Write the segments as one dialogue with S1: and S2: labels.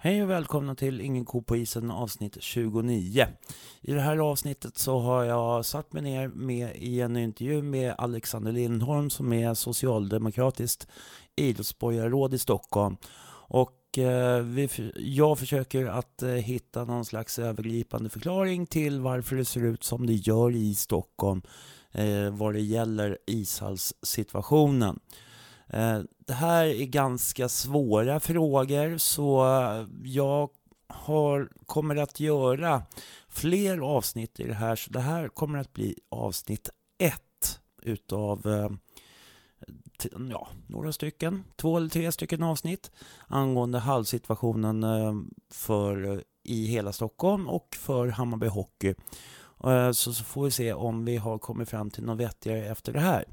S1: Hej och välkomna till Ingen ko på isen avsnitt 29. I det här avsnittet så har jag satt mig ner med i en intervju med Alexander Lindholm som är socialdemokratiskt idrottsborgarråd i Stockholm. Och eh, vi, jag försöker att eh, hitta någon slags övergripande förklaring till varför det ser ut som det gör i Stockholm eh, vad det gäller ishallssituationen. situationen Eh, det här är ganska svåra frågor så jag har, kommer att göra fler avsnitt i det här. Så det här kommer att bli avsnitt ett utav eh, ja, några stycken, två eller tre stycken avsnitt angående halvsituationen eh, för, i hela Stockholm och för Hammarby Hockey. Så, så får vi se om vi har kommit fram till något vettigare efter det här.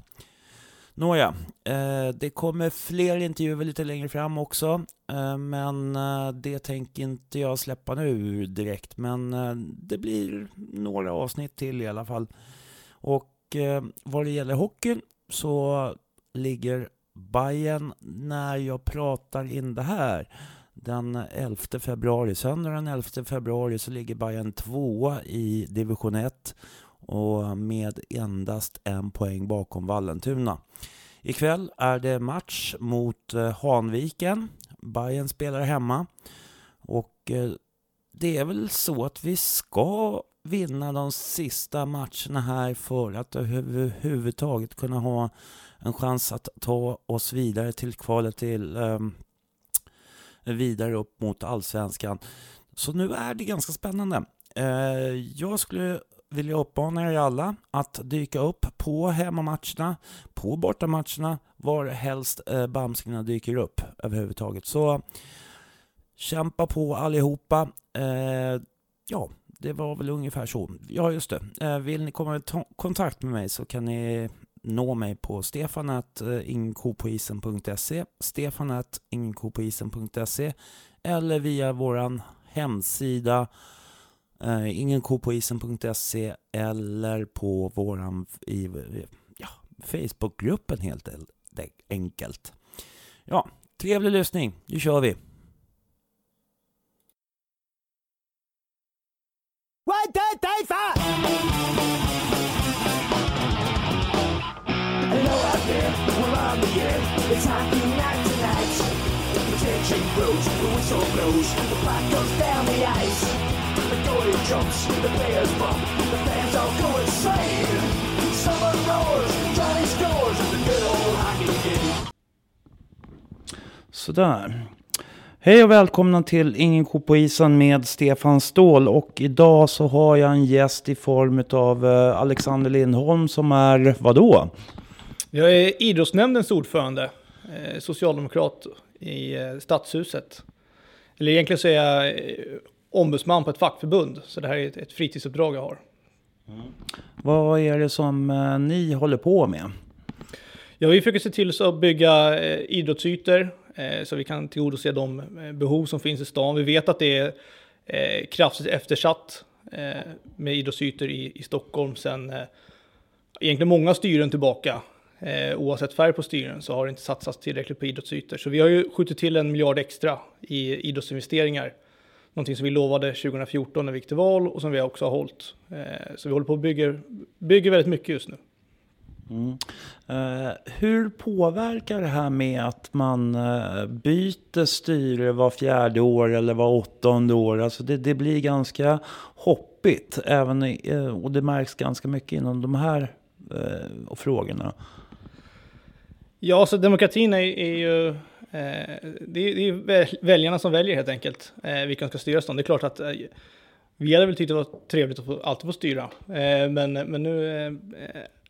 S1: Nåja, eh, det kommer fler intervjuer lite längre fram också. Eh, men eh, det tänker inte jag släppa nu direkt. Men det blir några avsnitt till i alla fall. Och vad det gäller hockeyn så ligger Bayern när jag pratar in det här den 11 februari. Söndag den 11 februari så ligger Bayern tvåa i division 1 och med endast en poäng bakom Vallentuna. Ikväll är det match mot eh, Hanviken. Bayern spelar hemma. Och eh, det är väl så att vi ska vinna de sista matcherna här för att överhuvudtaget kunna ha en chans att ta oss vidare till kvalet till um, vidare upp mot allsvenskan. Så nu är det ganska spännande. Uh, jag skulle vill jag uppmana er alla att dyka upp på hemmamatcherna, på bortamatcherna, var helst eh, Bamskarna dyker upp överhuvudtaget. Så kämpa på allihopa. Eh, ja, det var väl ungefär så. Ja, just det. Eh, vill ni komma i kontakt med mig så kan ni nå mig på stefanat.ingenkopoisen.se stefanat.ingenkopoisen.se eller via våran hemsida Uh, ingenkopoisen.se eller på våran i, ja, Facebookgruppen helt enkelt. Ja, trevlig lyssning. Nu kör vi. One, two, three, four! Hello out there, we're on the air. It's hockey night tonight. The tension grows, the whistle blows, the puck goes down the ice. The jumps, the players bump, the fans all go insane. Summer roars, Johnny scores, the good old hockey game. Sådär. Hej och välkomna till Ingen ko på isen med Stefan Ståhl. Och idag så har jag en gäst i form av eh, Alexander Lindholm som är vadå?
S2: Jag är idrottsnämndens ordförande, eh, socialdemokrat i eh, Stadshuset. Eller egentligen så är jag ombudsman på ett fackförbund. Så det här är ett, ett fritidsuppdrag jag har.
S1: Mm. Vad är det som eh, ni håller på med?
S2: Ja, vi försöker se till att bygga eh, idrottsytor eh, så vi kan tillgodose de eh, behov som finns i stan. Vi vet att det är eh, kraftigt eftersatt eh, med idrottsytor i, i Stockholm sedan eh, egentligen många styren tillbaka. Oavsett färg på styren så har det inte satsats tillräckligt på idrottsytor. Så vi har ju skjutit till en miljard extra i idrottsinvesteringar Någonting som vi lovade 2014 när vi gick till val och som vi också har hållit. Eh, så vi håller på och bygger, bygger väldigt mycket just nu.
S1: Mm. Uh, hur påverkar det här med att man uh, byter styre var fjärde år eller var åttonde år? Alltså det, det blir ganska hoppigt även uh, och det märks ganska mycket inom de här frågorna.
S2: Ja, så demokratin är, är ju Eh, det, är, väljarna som väljer helt enkelt eh, vilka som ska styra stan. Det är klart att eh, vi hade väl tyckt det var trevligt att få, alltid få styra, men, men nu,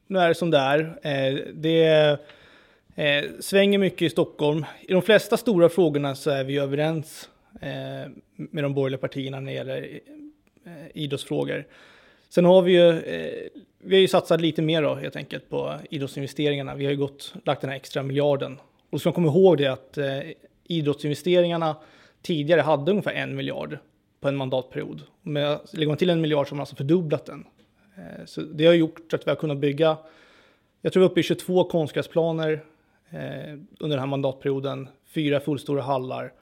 S2: nu är det som det är. Det svänger mycket i Stockholm. I de flesta stora frågorna så är vi överens med de borgerliga partierna när det gäller idrottsfrågor. Sen har vi ju, vi har ju satsat lite mer då helt enkelt på idrottsinvesteringarna. Vi har ju gått, lagt den här extra miljarden och ska komma ihåg det att eh, idrottsinvesteringarna tidigare hade ungefär en miljard på en mandatperiod. Men lägger man till en miljard så har man alltså fördubblat den. Eh, så det har gjort att vi har kunnat bygga, jag tror vi är uppe i 22 konstgräsplaner eh, under den här mandatperioden, fyra fullstora hallar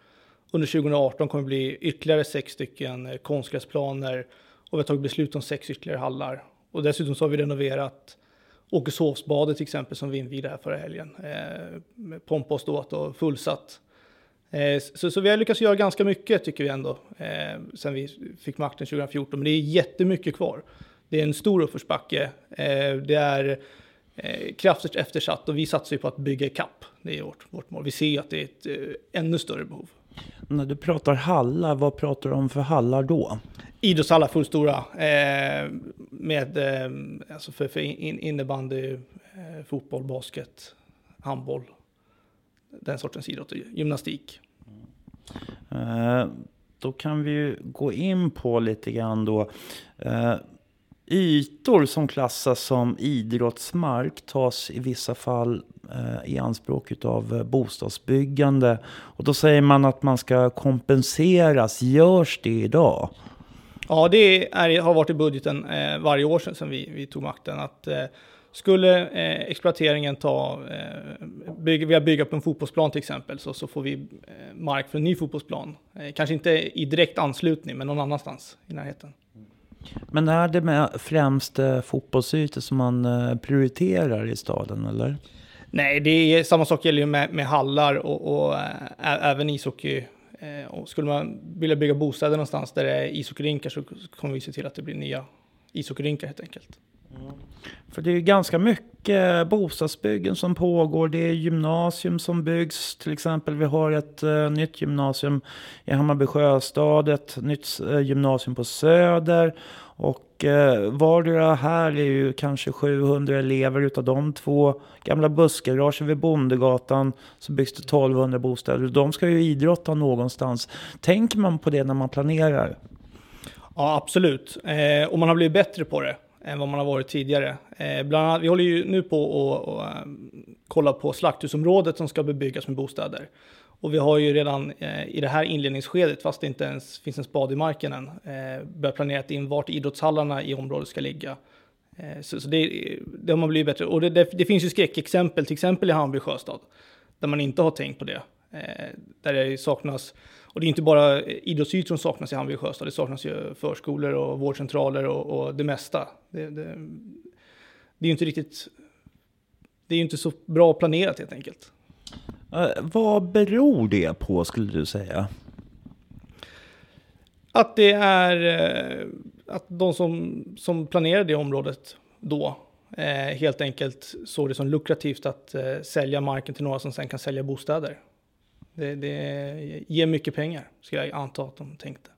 S2: under 2018 kommer det bli ytterligare sex stycken eh, konstgräsplaner och vi har tagit beslut om sex ytterligare hallar. Och dessutom så har vi renoverat Åkeshovsbadet till exempel som vi invigde här förra helgen. Eh, med pompa och ståt och fullsatt. Eh, så, så, vi har lyckats göra ganska mycket tycker vi ändå eh, sen vi fick makten 2014. Men det är jättemycket kvar. Det är en stor uppförsbacke. Eh, det är eh, kraftigt eftersatt och vi satsar ju på att bygga ikapp. Det är vårt, vårt mål. Vi ser att det är ett eh, ännu större behov.
S1: När du pratar hallar, vad pratar du om för hallar då?
S2: Idrottshallar fullstora eh, med eh, alltså för, för in, innebandy, eh, fotboll, basket, handboll. Den sortens idrott, gymnastik.
S1: Eh, då kan vi ju gå in på lite grann då. Eh, ytor som klassas som idrottsmark tas i vissa fall i anspråk av bostadsbyggande. Och då säger man att man ska kompenseras. Görs det idag?
S2: Ja, det är, har varit i budgeten eh, varje år sedan, vi, vi, tog makten. Att, eh, skulle eh, exploateringen ta, eh, bygga, vi bygga på en fotbollsplan till exempel, så, så får vi eh, mark för en ny fotbollsplan. Eh, kanske inte i direkt anslutning, men någon annanstans i närheten.
S1: Men är det med främst eh, fotbollsytor som man eh, prioriterar i staden, eller?
S2: Nej, det är, samma sak gäller ju med, med hallar och, och eh, även ishockey. Eh, och skulle man vilja bygga bostäder någonstans där det är ishockeyrinkar så kommer vi se till att det blir nya ishockeyrinkar helt enkelt. Mm.
S1: För det är ju ganska mycket bostadsbyggen som pågår. Det är gymnasium som byggs. Till exempel vi har ett uh, nytt gymnasium i Hammarby Sjöstad, ett nytt uh, gymnasium på Söder. Och uh, vardera här är ju kanske 700 elever utav de två. Gamla bussgarage vid Bondegatan så byggs det 1200 bostäder. De ska ju idrotta någonstans. Tänker man på det när man planerar?
S2: Ja, absolut. Eh, och man har blivit bättre på det än vad man har varit tidigare. Eh, bland annat, vi håller ju nu på att eh, kolla på slakthusområdet som ska bebyggas med bostäder. Och vi har ju redan eh, i det här inledningsskedet, fast det inte ens finns en spad i marken än, eh, börjat planera in vart idrottshallarna i området ska ligga. Eh, så, så det, det har man blivit bättre. Och det, det, det, finns ju skräckexempel, till exempel i Hammarby sjöstad, där man inte har tänkt på det. Eh, där det saknas och det är inte bara idrottsytor som saknas i Hammarby Sjöstad, det saknas ju förskolor och vårdcentraler och, och det mesta. Det, det, det är ju inte riktigt, det är ju inte så bra planerat helt enkelt.
S1: Eh, vad beror det på skulle du säga?
S2: Att det är eh, att de som, som planerade det området då eh, helt enkelt såg det som lukrativt att sälja marken till några som sen kan sälja bostäder. Det, det ger mycket pengar, skulle jag anta att de tänkte.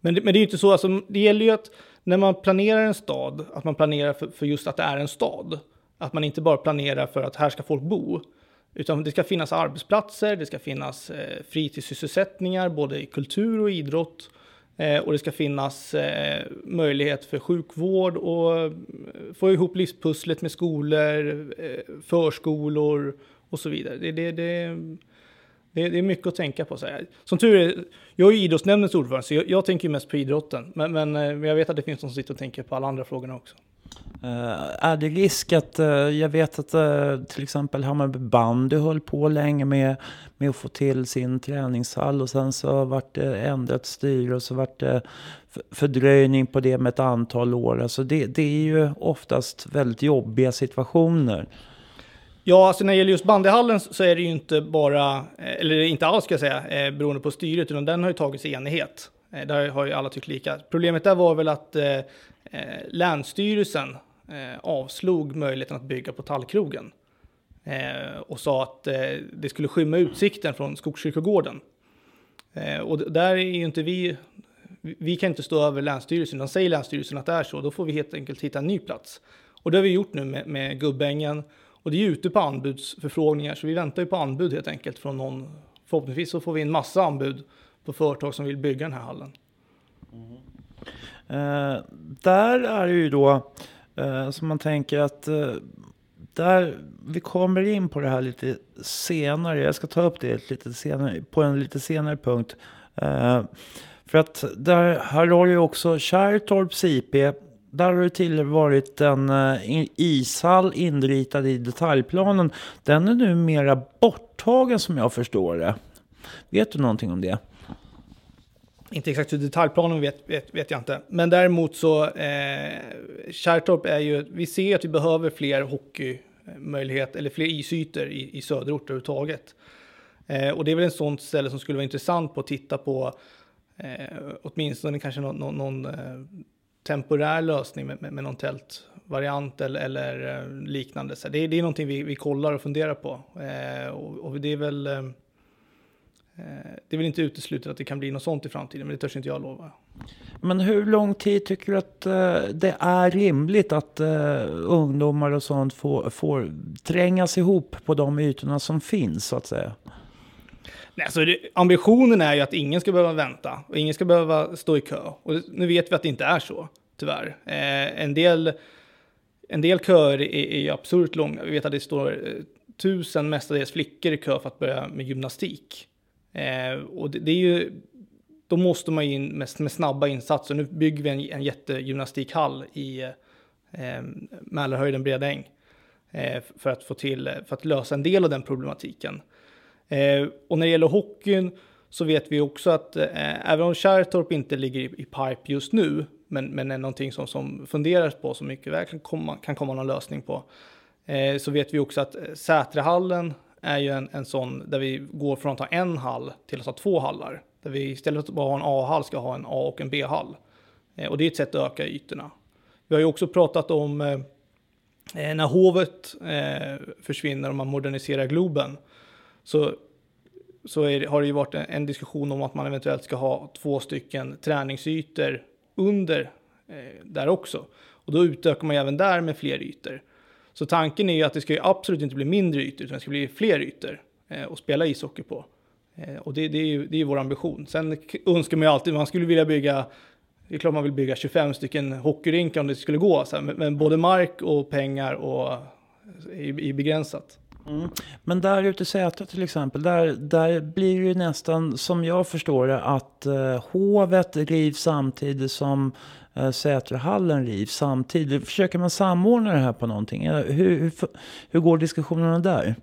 S2: Men det, men det är ju inte så, alltså, det gäller ju att när man planerar en stad, att man planerar för, för just att det är en stad. Att man inte bara planerar för att här ska folk bo, utan det ska finnas arbetsplatser, det ska finnas eh, fritidssysselsättningar, både i kultur och idrott. Eh, och det ska finnas eh, möjlighet för sjukvård och eh, få ihop livspusslet med skolor, eh, förskolor och så vidare. Det, det, det, det, det, är mycket att tänka på. Så här. Som tur är, jag är idrottsnämndens ordförande, så jag, jag tänker mest på idrotten. Men, men, eh, men, jag vet att det finns de som sitter och tänker på alla andra frågorna också.
S1: Uh, är det risk att, uh, jag vet att uh, till exempel Hammarby bandy höll på länge med, med att få till sin träningshall och sen så vart det ändrat styre och så vart det fördröjning på det med ett antal år. Alltså det, det är ju oftast väldigt jobbiga situationer.
S2: Ja, alltså när det gäller just bandyhallen så är det ju inte bara, eh, eller inte alls ska jag säga, eh, beroende på styret, utan den har ju tagits i enighet. Eh, där har ju alla tyckt lika. Problemet där var väl att eh, Länsstyrelsen eh, avslog möjligheten att bygga på Tallkrogen. Eh, och sa att eh, det skulle skymma utsikten från Skogskyrkogården. och där är ju inte vi, vi kan inte stå över Länsstyrelsen, utan säger Länsstyrelsen att det är så, då får vi helt enkelt hitta en ny plats. Och det har vi gjort nu med, med Gubbängen och det är ute på anbudsförfrågningar, så vi väntar ju på anbud helt enkelt från någon. Förhoppningsvis så får vi in massa anbud på företag som vill bygga den här hallen.
S1: Mm. Eh, där är det ju då, eh, som man tänker att eh, där, vi kommer in på det här lite senare. Jag ska ta upp det lite senare, på en lite senare punkt. Eh, för att där, här har ju också Kärrtorps IP där har det till varit en eh, ishall inritad i detaljplanen. Den är numera borttagen som jag förstår det. Vet du någonting om det?
S2: Inte exakt hur detaljplanen vet, vet, vet jag inte. Men däremot så, eh, Kärrtorp är ju, vi ser att vi behöver fler hockeymöjligheter, eller fler isytor i, i söderort överhuvudtaget. Eh, och det är väl en sån ställe som skulle vara intressant på att titta på, eh, åtminstone kanske någon, någon, någon eh, temporär lösning med, med, med någon tältvariant eller, eller eh, liknande. Så det, det är någonting vi, vi kollar och funderar på. Eh, och, och, det är väl eh, det är väl inte uteslutet att det kan bli något sånt i framtiden, men det törs inte jag lova.
S1: Men hur lång tid tycker du att det är rimligt att ungdomar och sånt får, får trängas ihop på de ytorna som finns, så att säga?
S2: Nej, alltså det, ambitionen är ju att ingen ska behöva vänta och ingen ska behöva stå i kö. Och nu vet vi att det inte är så, tyvärr. Eh, en, del, en del köer är, är ju absurt långa. Vi vet att det står eh, tusen mestadels flickor i kö för att börja med gymnastik. Eh, och det, det, är ju, då måste man in med, med snabba insatser. Nu bygger vi en, en jättegymnastikhall i eh, Mälarhöjden Bredäng eh, för att få till, för att lösa en del av den problematiken. Eh, och när det gäller hockeyn så vet vi också att eh, även om Kärrtorp inte ligger i, i pipe just nu, men, men är någonting som, som funderas på som mycket väl kan komma, kan komma någon lösning på, eh, så vet vi också att eh, Sätrehallen är ju en, en sån där vi går från att ha en hall till att ha två hallar. Där vi istället för att bara ha en A-hall ska ha en A och en B-hall. Eh, och det är ett sätt att öka ytorna. Vi har ju också pratat om eh, eh när hovet eh, försvinner och man moderniserar Globen så, så är, har det ju varit en, en, diskussion om att man eventuellt ska ha två stycken träningsytor under eh, där också. Och då utökar man ju även där med fler ytor. Så tanken är ju att det ska ju absolut inte bli mindre ytor, utan det ska bli fler ytor eh, att spela ishockey på. Eh, och det, det, är ju, det är ju vår ambition. Sen önskar man ju alltid, man skulle vilja bygga det är klart man vill bygga 25 stycken hockeyrinkar om det skulle gå, så här, men, men, både mark och pengar och, eh, är, ju begränsat.
S1: Mm. Men där ute i Sätra till exempel, där, där blir det nästan som jag förstår det att eh, hovet rivs samtidigt som eh, Sätrahallen rivs samtidigt. Försöker man samordna det här på någonting? Hur, hur, hur går diskussionerna där?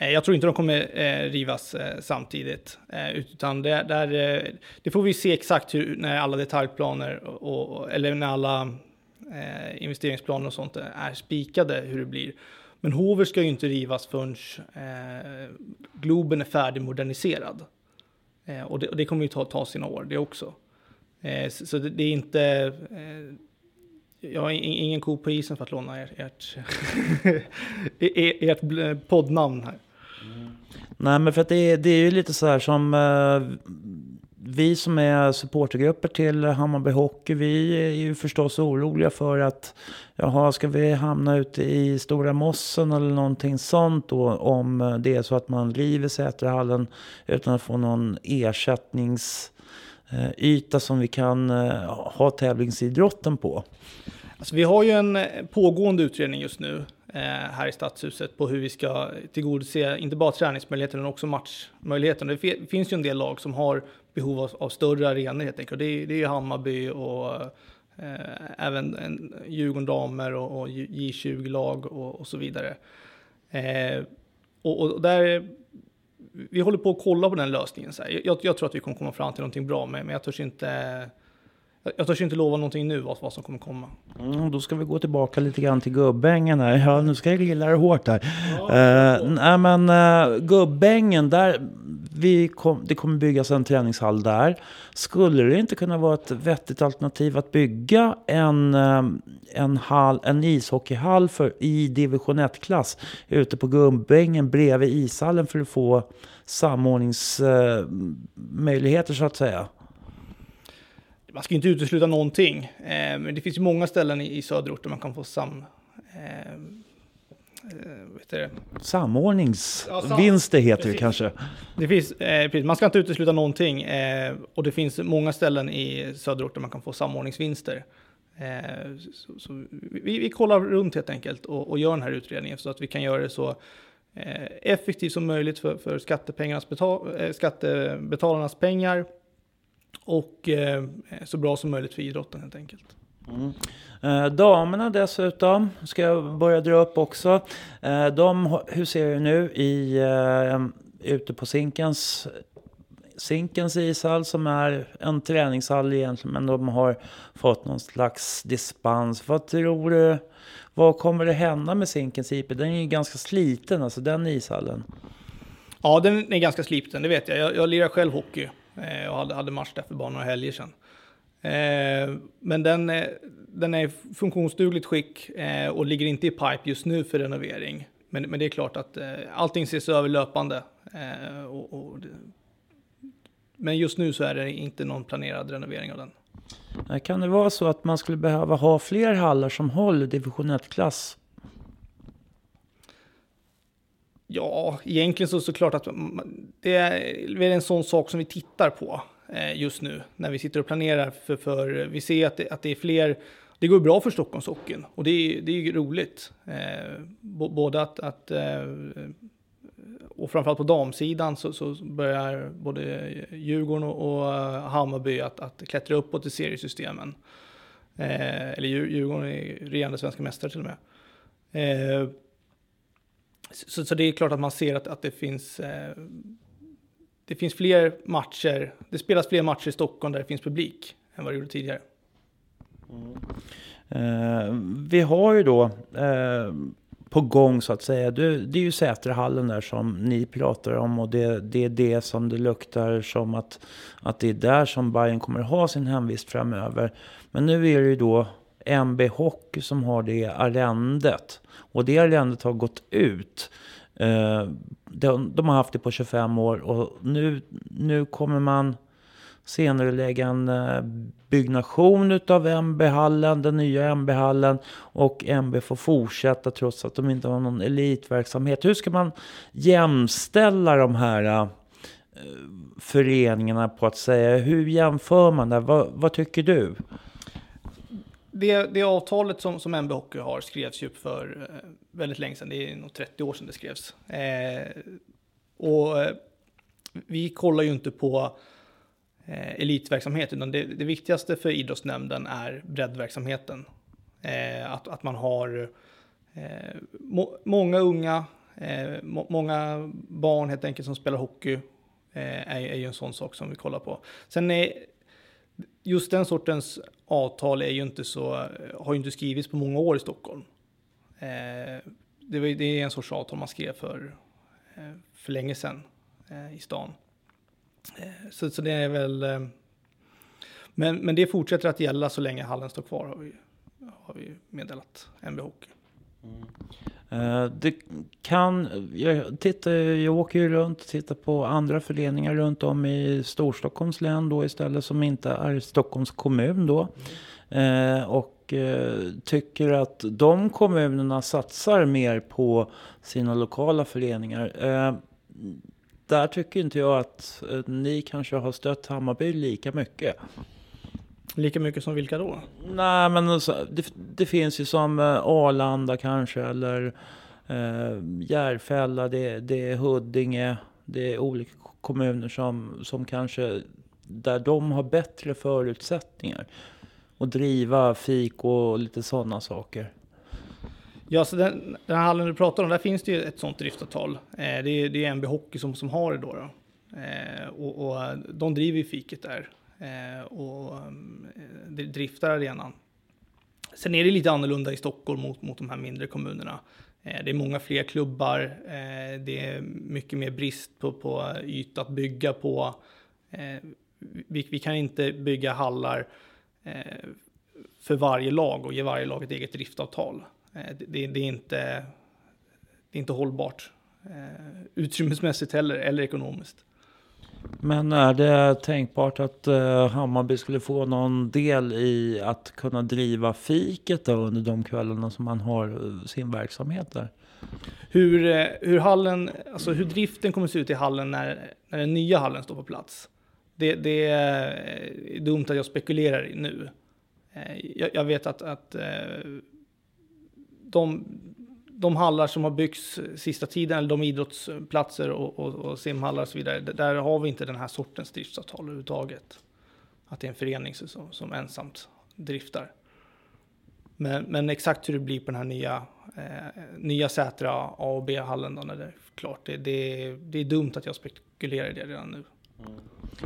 S2: Eh, jag tror inte de kommer eh, rivas eh, samtidigt, eh, utan det, där, eh, det får vi se exakt hur, när alla detaljplaner och, eller när alla eh, investeringsplaner och sånt är spikade, hur det blir. Men Hover ska ju inte rivas förrän eh, Globen är färdigmoderniserad. Eh, och, det, och det kommer ju ta, ta sina år det också. Eh, så, så det, det, är inte... Eh, jag har ingen ko på isen för att låna ert, ert, e-, e-, ert poddnamn här.
S1: Mm. Nej, men för att det, det är ju lite så här som eh, vi som är supportergrupper till Hammarby Hockey, vi är ju förstås oroliga för att jaha, ska vi hamna ute i Stora Mossen eller någonting sånt då om det är så att man river Sätrahallen utan att få någon ersättningsyta eh, som vi kan eh, ha tävlingsidrotten på?
S2: Alltså, vi har ju en pågående utredning just nu Eh, här i Stadshuset på hur vi ska tillgodose inte bara träningsmöjligheten utan också matchmöjligheten. Det finns ju en del lag som har behov av, av större arenor helt enkelt. Det är, det är Hammarby och eh, även en, Djurgården damer och, och J20-lag och, och, så vidare. Eh, och, och, där, vi håller på att kolla på den lösningen. Så jag, jag, tror att vi kommer komma fram till någonting bra, men, men jag törs inte jag törs inte lova någonting nu vad, vad som kommer komma.
S1: Mm, då ska vi gå tillbaka lite grann till Gubbängen här. Ja, nu ska jag grilla det hårt här. Ja, uh, nej men uh, Gubbängen, där vi kom, det kommer byggas en träningshall där. Skulle det inte kunna vara ett vettigt alternativ att bygga en, uh, en, hall, en ishockeyhall för, i division 1-klass ute på Gubbängen bredvid ishallen för att få samordningsmöjligheter så att säga?
S2: Man ska inte utesluta någonting, eh, men det finns ju många ställen i, i söderort där man kan få sam... Eh,
S1: eh Samordningsvinster ja, heter precis. det kanske.
S2: Det finns, eh, man ska inte utesluta någonting eh, och det finns många ställen i söderort där man kan få samordningsvinster. Eh, så, så vi, vi, kollar runt helt enkelt och, och, gör den här utredningen så att vi kan göra det så effektivt som möjligt för, för skattepengarnas betal, skattebetalarnas pengar och eh, så bra som möjligt för idrotten helt enkelt.
S1: Mm. Eh, damerna dessutom ska jag börja dra upp också. Eh, de huserar nu i, eh, ute på Zinkens Zinkens ishall som är en träningshall egentligen, men de har fått någon slags dispens. Vad tror du, vad kommer det hända med Zinkens IP? Den är ju ganska sliten, alltså den ishallen.
S2: Ja, den är ganska sliten, det vet jag. Jag, jag lirar själv hockey Eh, och hade, hade match där för bara några helger sedan. Eh, men den, är, den är funktionsdugligt skick och ligger inte i pipe just nu för renovering. Men, men det är klart att allting ses över löpande. Och, och men just nu så är det inte någon planerad renovering av den.
S1: Kan det vara så att man skulle behöva ha fler hallar som håller division 1-klass?
S2: Ja, egentligen så, så att det är en sån sak som vi tittar på eh, just nu när vi sitter och planerar för, för vi ser att det, att det är fler det går bra för Stockholmshockeyn och det är, det är roligt. Eh, både att, att eh, och framförallt på damsidan så, så börjar både Djurgården och, Hammarby att, att klättra uppåt i seriesystemen. Eh, eller Djurgården är regerande svenska mästare till och med. Så, så, det är klart att man ser att, att det finns eh, det finns fler matcher, det spelas fler matcher i Stockholm där det finns publik än vad det gjorde tidigare.
S1: Mm. Eh, vi har ju då eh, på gång så att säga. Det, det är ju Säterhallen där som ni pratar om och det, det är det som det luktar som att, att det är där som Bayern kommer ha sin hemvist framöver. Men nu är det ju då MB Hockey som har det arrendet. Och det arrendet har gått ut. Eh, de, de har haft det på 25 år och nu, nu kommer man senare lägga en eh, byggnation utav MB-hallen, den nya MB-hallen och MB får fortsätta trots att de inte har någon elitverksamhet. Hur ska man jämställa de här eh, föreningarna på att säga, hur jämför man det? Vad, vad tycker du?
S2: Det, det, avtalet som, som MB Hockey har skrevs ju upp för eh, väldigt länge sedan, det är nog 30 år sedan det skrevs. Eh, och eh, vi kollar ju inte på eh, elitverksamhet, utan det, det, viktigaste för idrottsnämnden är breddverksamheten. Eh, att, att man har eh, må, många unga, eh, må, många barn helt enkelt som spelar hockey eh, är, är ju en sån sak som vi kollar på. Sen är just den sortens avtal är ju inte så, har ju inte skrivits på många år i Stockholm. Eh, det, var, det är en sorts avtal man skrev för, eh, för länge sedan eh, i stan. Eh, så, så det är väl... Eh, men, men det fortsätter att gälla så länge hallen står kvar har vi, har vi meddelat MB Hockey. Mm.
S1: Eh, det kan, jag, tittar, jag åker ju runt och tittar på andra föreningar runt om i Storstockholms län då istället som inte är Stockholms kommun då. Mm. Och eh, tycker att de kommunerna satsar mer på sina lokala föreningar där tycker inte jag att eh, ni kanske har stött Hammarby lika mycket.
S2: Lika mycket som vilka då?
S1: Nej, men alltså, det, det, finns ju som eh, Arlanda kanske, eller eh, Järfälla, det, det är Huddinge, det är olika kommuner som, som kanske, där de har bättre förutsättningar att driva fik och lite sådana saker.
S2: Ja, så den, den här hallen du pratar om, där finns det ju ett sånt driftavtal. Eh, det, är, det är MB Hockey som, som har det då. då. Eh, och, och, de driver ju fiket där Eh, och eh, driftar arenan. Sen är det lite annorlunda i Stockholm mot, mot de här mindre kommunerna. Eh, det är många fler klubbar, eh, det är mycket mer brist på, på yta att bygga på. Eh, vi, vi, kan inte bygga hallar för varje lag och ge varje lag ett eget driftavtal. Eh, det, det, är inte, det är inte hållbart eh, utrymmesmässigt heller, eller ekonomiskt.
S1: Men är det tänkbart att uh, Hammarby skulle få någon del i att kunna driva fiket då under de kvällarna som man har eh, sin verksamhet där?
S2: Hur, eh, hur, hallen, alltså hur driften kommer att se ut i hallen när, när den nya hallen står på plats? Det, det är dumt att jag spekulerar i nu. Jag, jag vet att, att de, de hallar som har byggts sista tiden, eller de idrottsplatser och, och, och simhallar och så vidare, där har vi inte den här sortens driftsavtal överhuvudtaget. Att det är en förening som, som ensamt driftar. Men, men, exakt hur det blir på den här nya, eh, nya Sätra A och B-hallen då när det är klart, det, det, det, är dumt att jag spekulerar i det redan nu. Mm.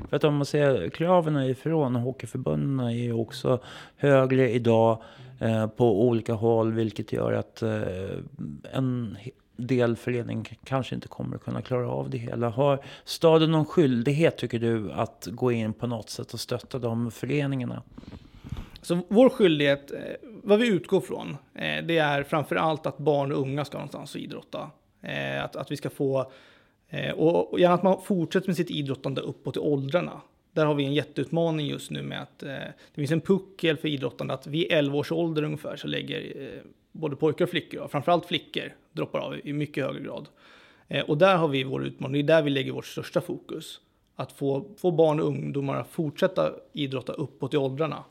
S1: För att om man ser kraven ifrån hockeyförbunden är ju också högre idag eh, på olika håll, vilket gör att eh, en del förening kanske inte kommer att kunna klara av det hela. Har staden någon skyldighet, tycker du, att gå in på något sätt och stötta de föreningarna?
S2: Så vår skyldighet, eh, vad vi utgår från, eh, det är framför allt att barn och unga ska någonstans och idrotta. Eh, att, att vi ska få, Eh, och gärna att man fortsätter med sitt idrottande uppåt i åldrarna. Där har vi en jätteutmaning just nu med att eh, det finns en puckel för idrottande, att vid 11 års ålder ungefär så lägger eh, både pojkar och flickor, och framförallt flickor, droppar av i mycket högre grad. Och där har vi vår utmaning, det är där vi lägger vårt största fokus. Att få, få barn och ungdomar att fortsätta idrotta uppåt i åldrarna.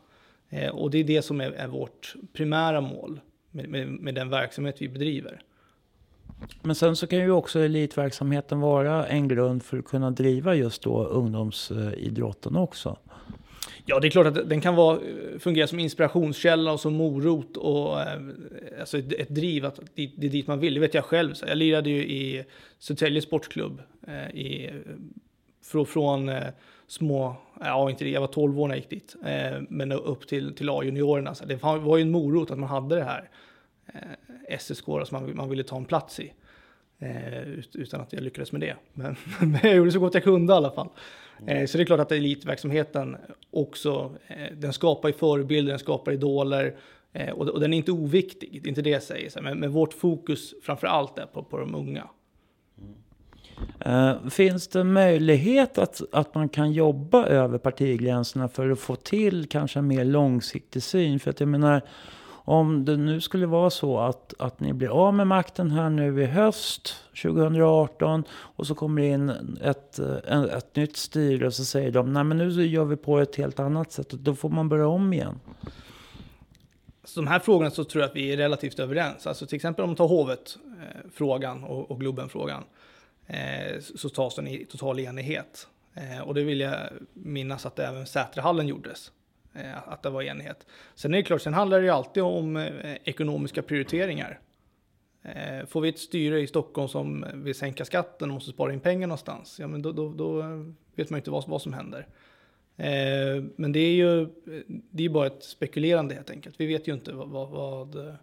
S2: Och det är det som är, är vårt primära mål med, med, med, den verksamhet vi bedriver.
S1: Men sen så kan ju också elitverksamheten vara en grund för att kunna driva just då ungdomsidrotten också.
S2: Ja, det är klart att den kan vara, fungera som inspirationskälla och som morot och eh, alltså ett, ett driv att det, är dit man vill. Det vet jag själv. Jag lirade ju i Södertälje Sportklubb eh, i, från, från små, ja inte det, jag var 12 år när jag gick dit, men upp till, till A-juniorerna. Det var ju en morot att man hade det här eh, SSK som man, man ville ta en plats i. Eh, utan att jag lyckades med det. Men, men jag gjorde så gott jag kunde i alla fall. Eh, så det är klart att elitverksamheten också, eh, den skapar ju förebilder, den skapar idoler. Eh, och, och, den är inte oviktig, det är inte det jag säger. Men, men vårt fokus framför allt är på, på de unga.
S1: Uh, finns det möjlighet att, att man kan jobba över partigränserna för att få till kanske en mer långsiktig syn? För att jag menar, om det nu skulle vara så att, att ni blir av med makten här nu i höst 2018 och så kommer det in ett, eh, ett, ett nytt styre och så säger de nej men nu gör vi på ett helt annat sätt och då får man börja om igen.
S2: Så de här frågorna så tror jag att vi är relativt överens. Alltså till exempel om man tar hovet-frågan eh, och, och Globen-frågan eh, så tas den i total enighet. Eh, och det vill jag minnas att även Sätrahallen gjordes. Eh, att det var enighet. Sen är det klart, sen handlar det ju alltid om eh, ekonomiska prioriteringar. Eh, får vi ett styre i Stockholm som vill sänka skatten och måste spara in pengar någonstans, ja men då, då, då eh, vet man ju inte vad, vad som händer. Eh, men det är ju det är bara ett spekulerande helt enkelt. Vi vet ju inte vad, vad, vad eh,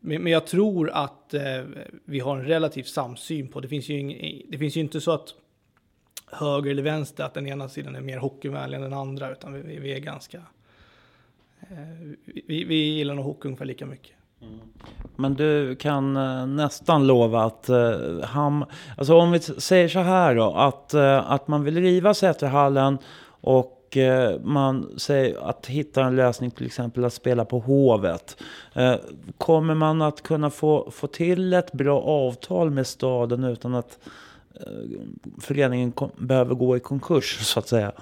S2: men jag tror att eh, vi har en relativ samsyn på, det finns ju, ing, det finns ju inte så att höger eller vänster, att den ena sidan är mer hockeyvänlig än den andra, utan vi, vi är ganska, eh, vi, vi gillar nog hockey ungefär lika mycket. Mm.
S1: Men du kan eh, nästan lova att eh, han, alltså om vi säger så här då, att, eh, att man vill riva Säterhallen och Eh, man säger att hitta en lösning till exempel att spela på Hovet. Eh, kommer man att kunna få, få till ett bra avtal med staden utan att Eh, föreningen behöver gå i konkurs så att säga?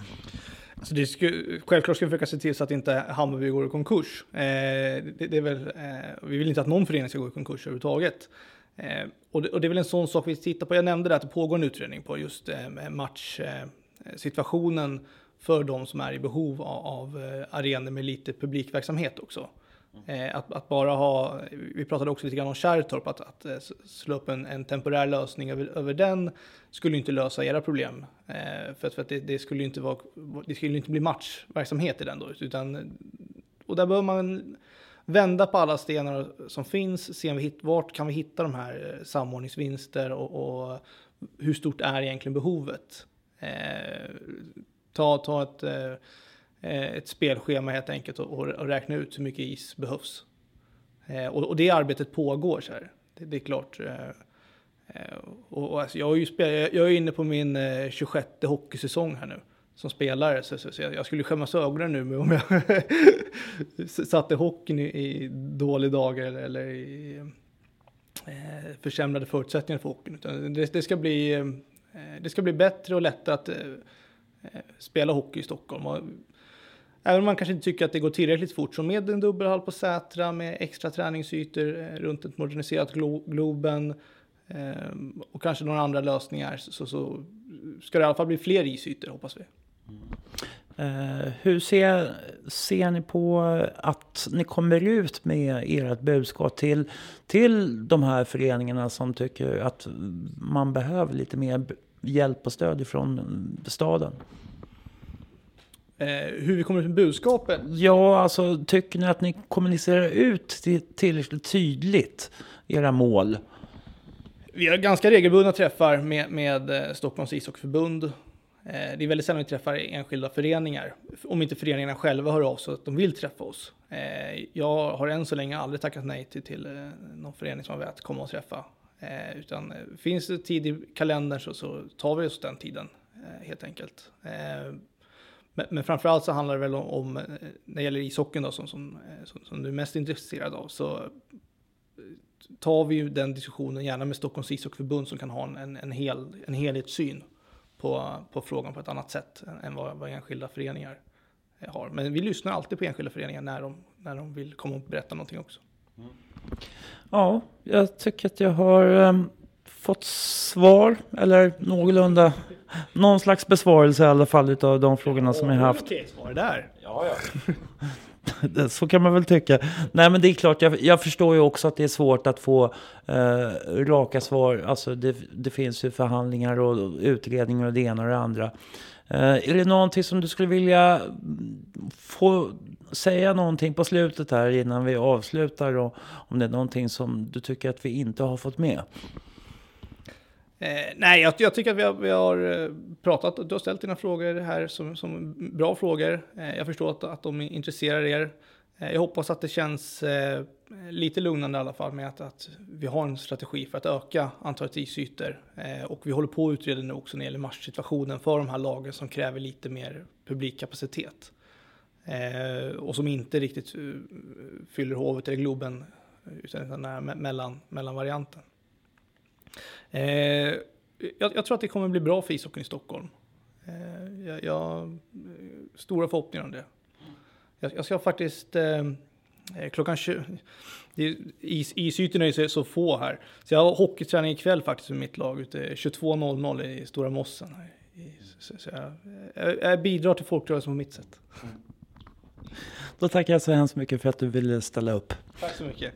S2: Alltså det sku, självklart ska vi försöka se till så att inte Hammarby går i konkurs. Eh, det, det, är väl, eh, vi vill inte att någon förening ska gå i konkurs överhuvudtaget. Eh, och, det, och, det, är väl en sån sak vi tittar på. Jag nämnde det att det pågår en utredning på just eh, matchsituationen för de som är i behov av, av eh, arenor med lite publikverksamhet också. Mm. Att, att, bara ha, vi pratade också lite grann om Kärrtorp, att, att eh, slå upp en, en temporär lösning över, över den skulle inte lösa era problem. Eh, för att, för att det, det, skulle inte vara, det skulle inte bli matchverksamhet i den då, utan, och där behöver man vända på alla stenar som finns, se om vi hit, vart kan vi hitta de här eh, samordningsvinster och, och hur stort är egentligen behovet? Eh, ta, ta ett, eh, Eh, ett spelschema helt enkelt och, och, räkna ut hur mycket is behövs. Eh, och, och, det arbetet pågår så här. Det, det är klart. Eh, eh och, och alltså, jag, är ju spel, jag är inne på min eh, 26 hockeysäsong här nu som spelare. Så, så, så jag, skulle skämmas ögonen nu om jag satte hockeyn i, i dåliga dagar eller, eller i eh, försämrade förutsättningar för hockeyn. Utan det, det, ska bli, eh, det ska bli bättre och lättare att eh, spela hockey i Stockholm. Även om man kanske inte tycker att det går tillräckligt fort, så med en dubbelhall på Sätra med extra träningsytor eh, runt ett moderniserat Glo Globen eh, och kanske några andra lösningar så, så, ska det i alla fall bli fler isytor hoppas vi.
S1: Uh, hur ser, ser ni på att ni kommer ut med ert budskap till, till de här föreningarna som tycker att man behöver lite mer hjälp och stöd ifrån staden?
S2: Eh, hur vi kommer ut med budskapet?
S1: Ja, alltså tycker ni att ni kommunicerar ut tillräckligt tydligt era mål?
S2: Vi har ganska regelbundna träffar med, med eh, Stockholms ishockeyförbund. Eh, det är väldigt sällan vi träffar enskilda föreningar, om inte föreningarna själva hör av sig att de vill träffa oss. Jag har än så länge aldrig tackat nej till, till någon förening som har velat komma och träffa. Utan finns det tid i kalendern så, så tar vi oss den tiden helt enkelt. Men, men framförallt så handlar det väl om, om eh, när det gäller ishockeyn då, som, som, eh, som, som du är mest intresserad av, så eh, tar vi ju den diskussionen gärna med Stockholms ishockeyförbund som kan ha en, en, hel, en helhetssyn på, på frågan på ett annat sätt än vad, vad enskilda föreningar har. Men vi lyssnar alltid på enskilda föreningar när de, när de vill komma och berätta någonting också. Mm.
S1: Ja, jag tycker att jag har um, fått svar, eller någorlunda, någon slags besvarelse i alla fall av de frågorna som jag haft.
S2: Okej, svar där.
S1: Ja, ja. så kan man väl tycka. Nej men det är klart, jag, jag förstår ju också att det är svårt att få eh, raka svar. Alltså det, det, finns ju förhandlingar och utredningar och det ena och det andra. Eh, är det någonting som du skulle vilja få säga någonting på slutet här innan vi avslutar? Och om det är någonting som du tycker att vi inte har fått med?
S2: Eh, nej, jag, jag, tycker att vi har, vi har, eh, pratat, du har ställt dina frågor här som, som bra frågor. Eh, jag förstår att, att de intresserar er. Eh, jag hoppas att det känns eh, lite lugnande i alla fall med att, att, vi har en strategi för att öka antalet isytor. Eh, och vi håller på att utreda nu också när det gäller matchsituationen för de här lagen som kräver lite mer publikkapacitet. Eh, och som inte riktigt eh, fyller hovet eller Globen, utan den här mellan, mellanvarianten. Eh, jag, jag, tror att det kommer bli bra för ishockeyn i Stockholm. Eh, jag, jag stora förhoppningar om det. Jag, jag ska faktiskt eh, klockan 20, is, isytorna är så få här. Så jag har hockeyträning ikväll faktiskt med mitt lag ute 22.00 i Stora Mossen. Så, så jag, jag, bidrar till folkrörelsen på mitt sätt.
S1: Då tackar jag så hemskt mycket för att du ville ställa upp.
S2: Tack så mycket.